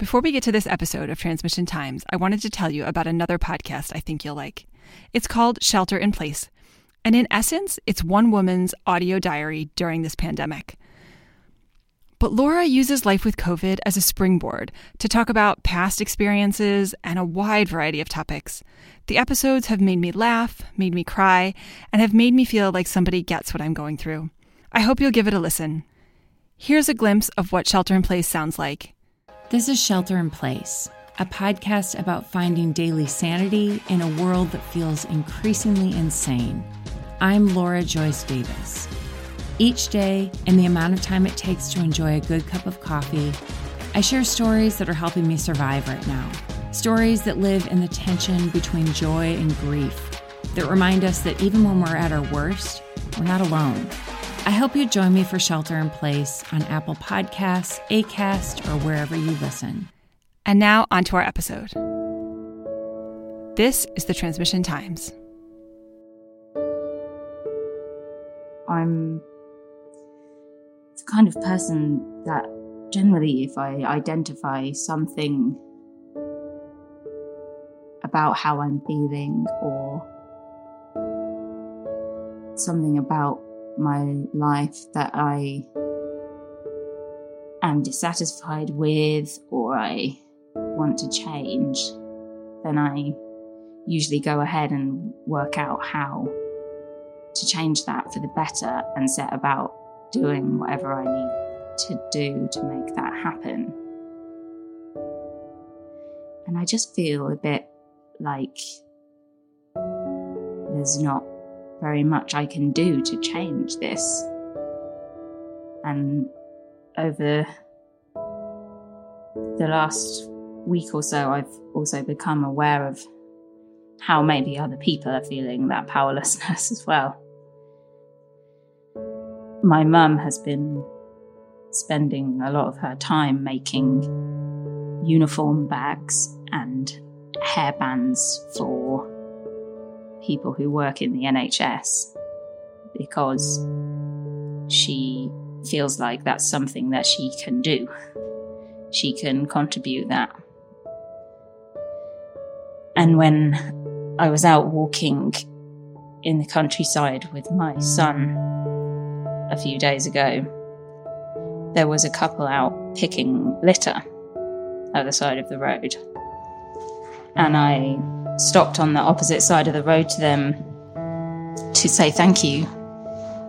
Before we get to this episode of Transmission Times, I wanted to tell you about another podcast I think you'll like. It's called Shelter in Place. And in essence, it's one woman's audio diary during this pandemic. But Laura uses life with COVID as a springboard to talk about past experiences and a wide variety of topics. The episodes have made me laugh, made me cry, and have made me feel like somebody gets what I'm going through. I hope you'll give it a listen. Here's a glimpse of what Shelter in Place sounds like. This is Shelter in Place, a podcast about finding daily sanity in a world that feels increasingly insane. I'm Laura Joyce Davis. Each day, in the amount of time it takes to enjoy a good cup of coffee, I share stories that are helping me survive right now. Stories that live in the tension between joy and grief, that remind us that even when we're at our worst, we're not alone. I hope you join me for Shelter in Place on Apple Podcasts, Acast, or wherever you listen. And now, on to our episode. This is the Transmission Times. I'm the kind of person that generally, if I identify something about how I'm feeling or something about my life that I am dissatisfied with or I want to change, then I usually go ahead and work out how to change that for the better and set about doing whatever I need to do to make that happen. And I just feel a bit like there's not very much I can do to change this. And over the last week or so, I've also become aware of how maybe other people are feeling that powerlessness as well. My mum has been spending a lot of her time making uniform bags and hairbands for people who work in the NHS because she feels like that's something that she can do. She can contribute that. And when I was out walking in the countryside with my son a few days ago, there was a couple out picking litter at the side of the road. And I stopped on the opposite side of the road to them to say thank you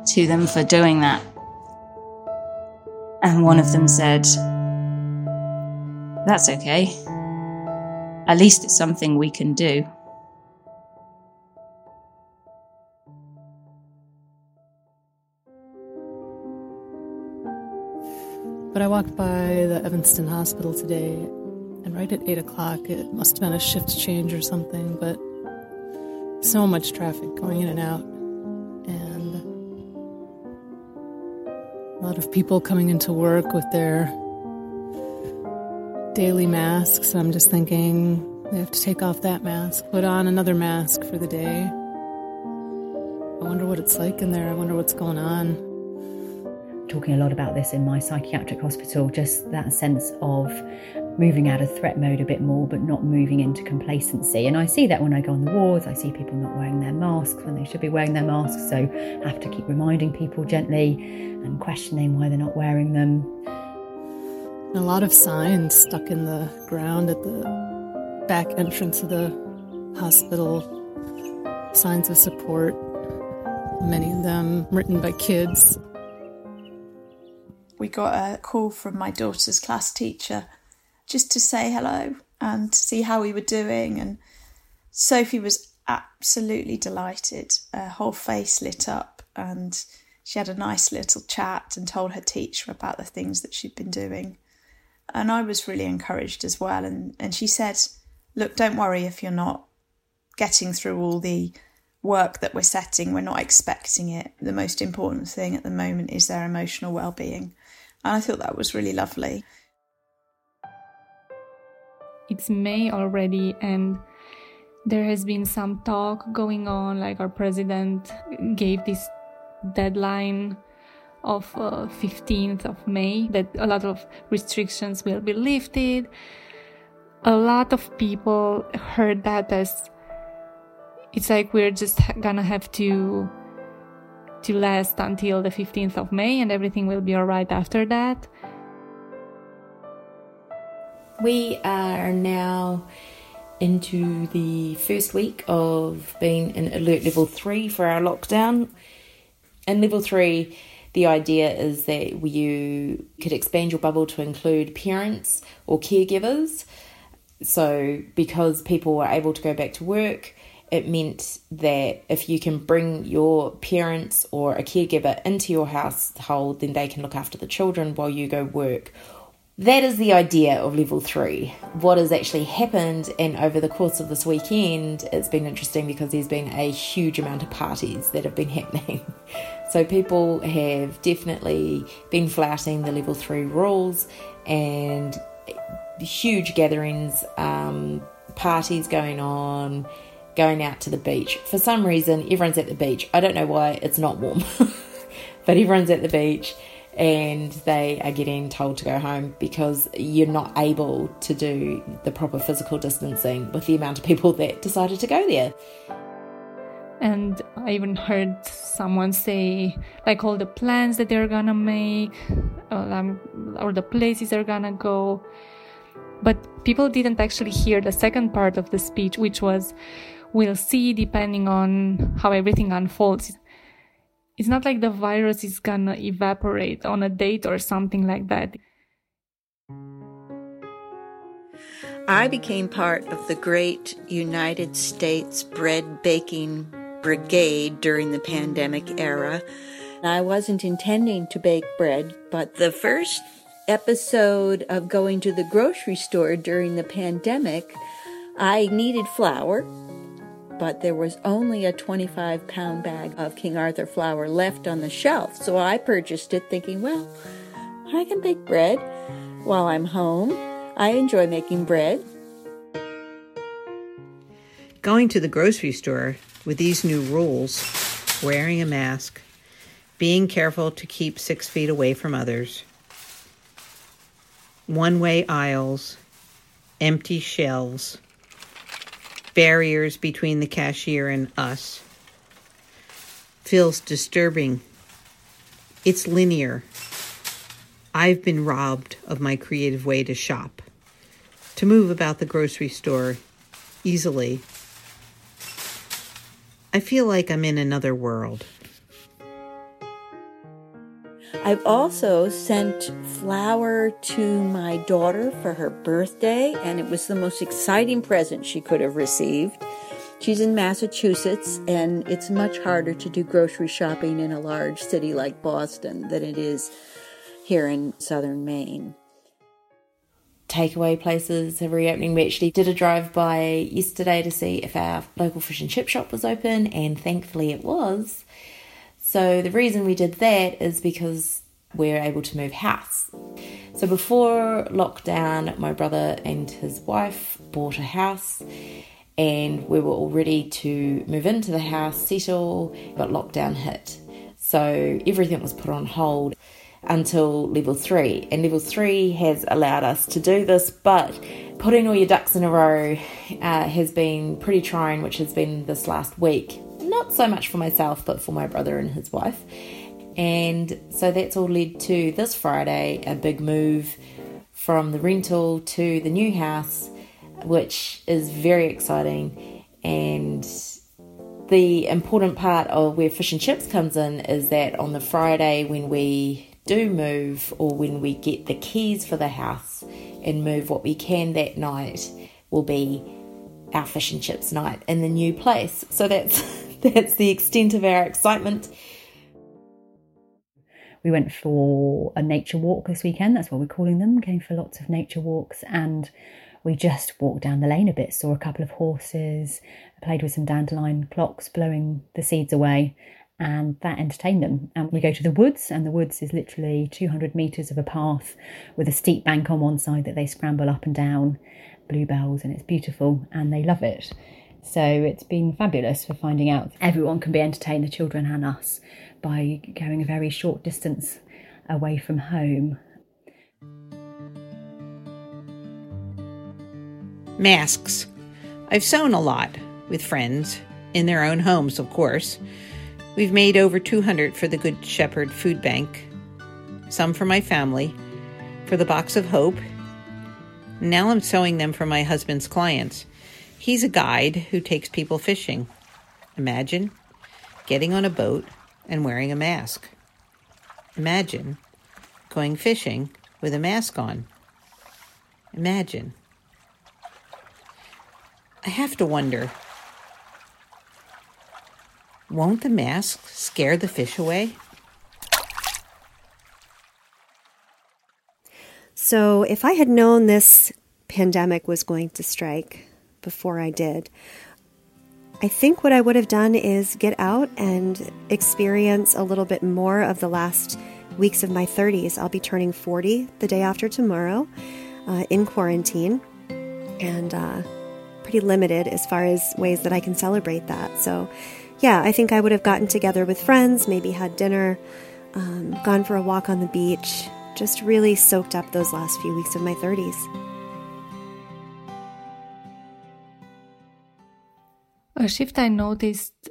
to them for doing that. And one of them said, That's okay. At least it's something we can do. But I walked by the Evanston Hospital today and right at 8 o'clock, it must have been a shift change or something, but so much traffic going in and out. And a lot of people coming into work with their daily masks. I'm just thinking they have to take off that mask, put on another mask for the day. I wonder what it's like in there. I wonder what's going on. Talking a lot about this in my psychiatric hospital, just that sense of moving out of threat mode a bit more, but not moving into complacency. And I see that when I go on the wards, I see people not wearing their masks when they should be wearing their masks. So I have to keep reminding people gently and questioning why they're not wearing them. A lot of signs stuck in the ground at the back entrance of the hospital, signs of support, many of them written by kids. We got a call from my daughter's class teacher just to say hello and see how we were doing. And Sophie was absolutely delighted. Her whole face lit up and she had a nice little chat and told her teacher about the things that she'd been doing. And I was really encouraged as well. And, and she said, Look, don't worry if you're not getting through all the work that we're setting, we're not expecting it. The most important thing at the moment is their emotional well being. And I thought that was really lovely it's May already and there has been some talk going on like our president gave this deadline of uh, 15th of May that a lot of restrictions will be lifted. A lot of people heard that as it's like we're just gonna have to to last until the 15th of May and everything will be all right after that. We are now into the first week of being in alert level 3 for our lockdown. In level 3, the idea is that you could expand your bubble to include parents or caregivers. So, because people were able to go back to work, it meant that if you can bring your parents or a caregiver into your household, then they can look after the children while you go work. That is the idea of level three. What has actually happened, and over the course of this weekend, it's been interesting because there's been a huge amount of parties that have been happening. So people have definitely been flouting the level three rules and huge gatherings, um, parties going on going out to the beach. For some reason, everyone's at the beach. I don't know why it's not warm, but everyone's at the beach and they are getting told to go home because you're not able to do the proper physical distancing with the amount of people that decided to go there. And I even heard someone say, like, all the plans that they're gonna make, um, or the places they're gonna go. But people didn't actually hear the second part of the speech, which was, we'll see depending on how everything unfolds. It's not like the virus is gonna evaporate on a date or something like that. I became part of the great United States bread baking brigade during the pandemic era. I wasn't intending to bake bread, but the first episode of going to the grocery store during the pandemic, I needed flour but there was only a 25 pound bag of King Arthur flour left on the shelf. So I purchased it thinking, well, I can bake bread while I'm home. I enjoy making bread. Going to the grocery store with these new rules, wearing a mask, being careful to keep six feet away from others, one way aisles, empty shelves barriers between the cashier and us. Feels disturbing. It's linear. I've been robbed of my creative way to shop, to move about the grocery store easily. I feel like I'm in another world. I've also sent flour to my daughter for her birthday, and it was the most exciting present she could have received. She's in Massachusetts, and it's much harder to do grocery shopping in a large city like Boston than it is here in southern Maine. Takeaway places are reopening. We actually did a drive by yesterday to see if our local fish and chip shop was open, and thankfully it was. So the reason we did that is because we're able to move house. So before lockdown, my brother and his wife bought a house and we were all ready to move into the house, settle, but lockdown hit. So everything was put on hold until level three. And level three has allowed us to do this, but putting all your ducks in a row uh, has been pretty trying, which has been this last week not so much for myself, but for my brother and his wife. And so that's all led to this Friday a big move from the rental to the new house, which is very exciting. And the important part of where fish and chips comes in is that on the Friday when we do move or when we get the keys for the house and move what we can that night will be our fish and chips night in the new place. So that's that's the extent of our excitement. We went for a nature walk this weekend. That's what we're calling them. Going for lots of nature walks, and we just walked down the lane a bit. Saw a couple of horses. Played with some dandelion clocks, blowing the seeds away, and that entertained them. And we go to the woods, and the woods is literally 200 metres of a path with a steep bank on one side that they scramble up and down, bluebells, and it's beautiful, and they love it. So it's been fabulous for finding out everyone can be entertained, the children and us, by going a very short distance away from home. Masks. I've sewn a lot with friends, in their own homes, of course. We've made over 200 for the Good Shepherd Food Bank, some for my family, for the Box of Hope. Now I'm sewing them for my husband's clients. He's a guide who takes people fishing. Imagine getting on a boat and wearing a mask. Imagine going fishing with a mask on. Imagine. I have to wonder won't the mask scare the fish away? So, if I had known this pandemic was going to strike before I did, I think what I would have done is get out and experience a little bit more of the last weeks of my 30s. I'll be turning 40 the day after tomorrow uh, in quarantine and uh, pretty limited as far as ways that I can celebrate that. So, yeah, I think I would have gotten together with friends, maybe had dinner, um, gone for a walk on the beach, just really soaked up those last few weeks of my 30s. A shift I noticed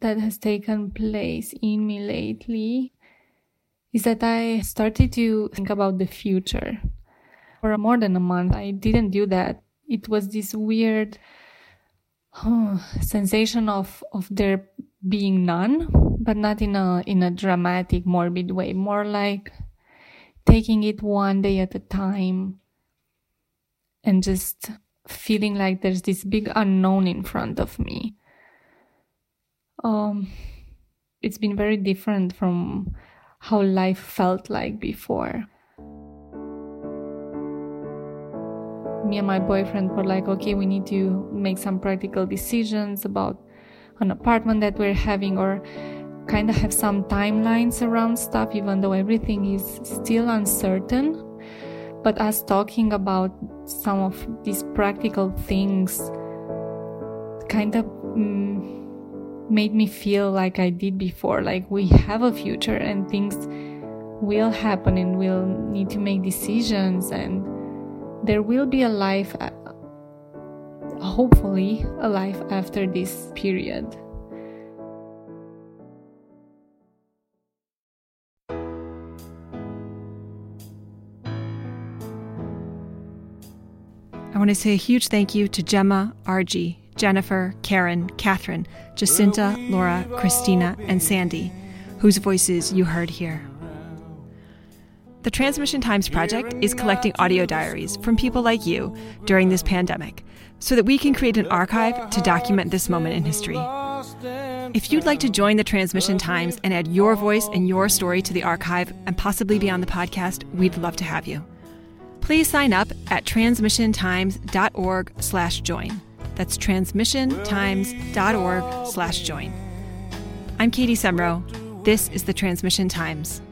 that has taken place in me lately is that I started to think about the future. For more than a month, I didn't do that. It was this weird sensation of, of there being none, but not in a, in a dramatic, morbid way, more like taking it one day at a time and just feeling like there's this big unknown in front of me. Um, it's been very different from how life felt like before. Me and my boyfriend were like, okay, we need to make some practical decisions about an apartment that we're having or kind of have some timelines around stuff, even though everything is still uncertain. But us talking about some of these practical things kind of mm, made me feel like I did before, like we have a future and things will happen and we'll need to make decisions and there will be a life, hopefully, a life after this period. Want to say a huge thank you to Gemma, Argie, Jennifer, Karen, Catherine, Jacinta, Laura, Christina, and Sandy, whose voices you heard here. The Transmission Times Project is collecting audio diaries from people like you during this pandemic so that we can create an archive to document this moment in history. If you'd like to join the Transmission Times and add your voice and your story to the archive and possibly be on the podcast, we'd love to have you. Please sign up at transmissiontimes.org slash join. That's transmissiontimes.org slash join. I'm Katie Semro. This is the Transmission Times.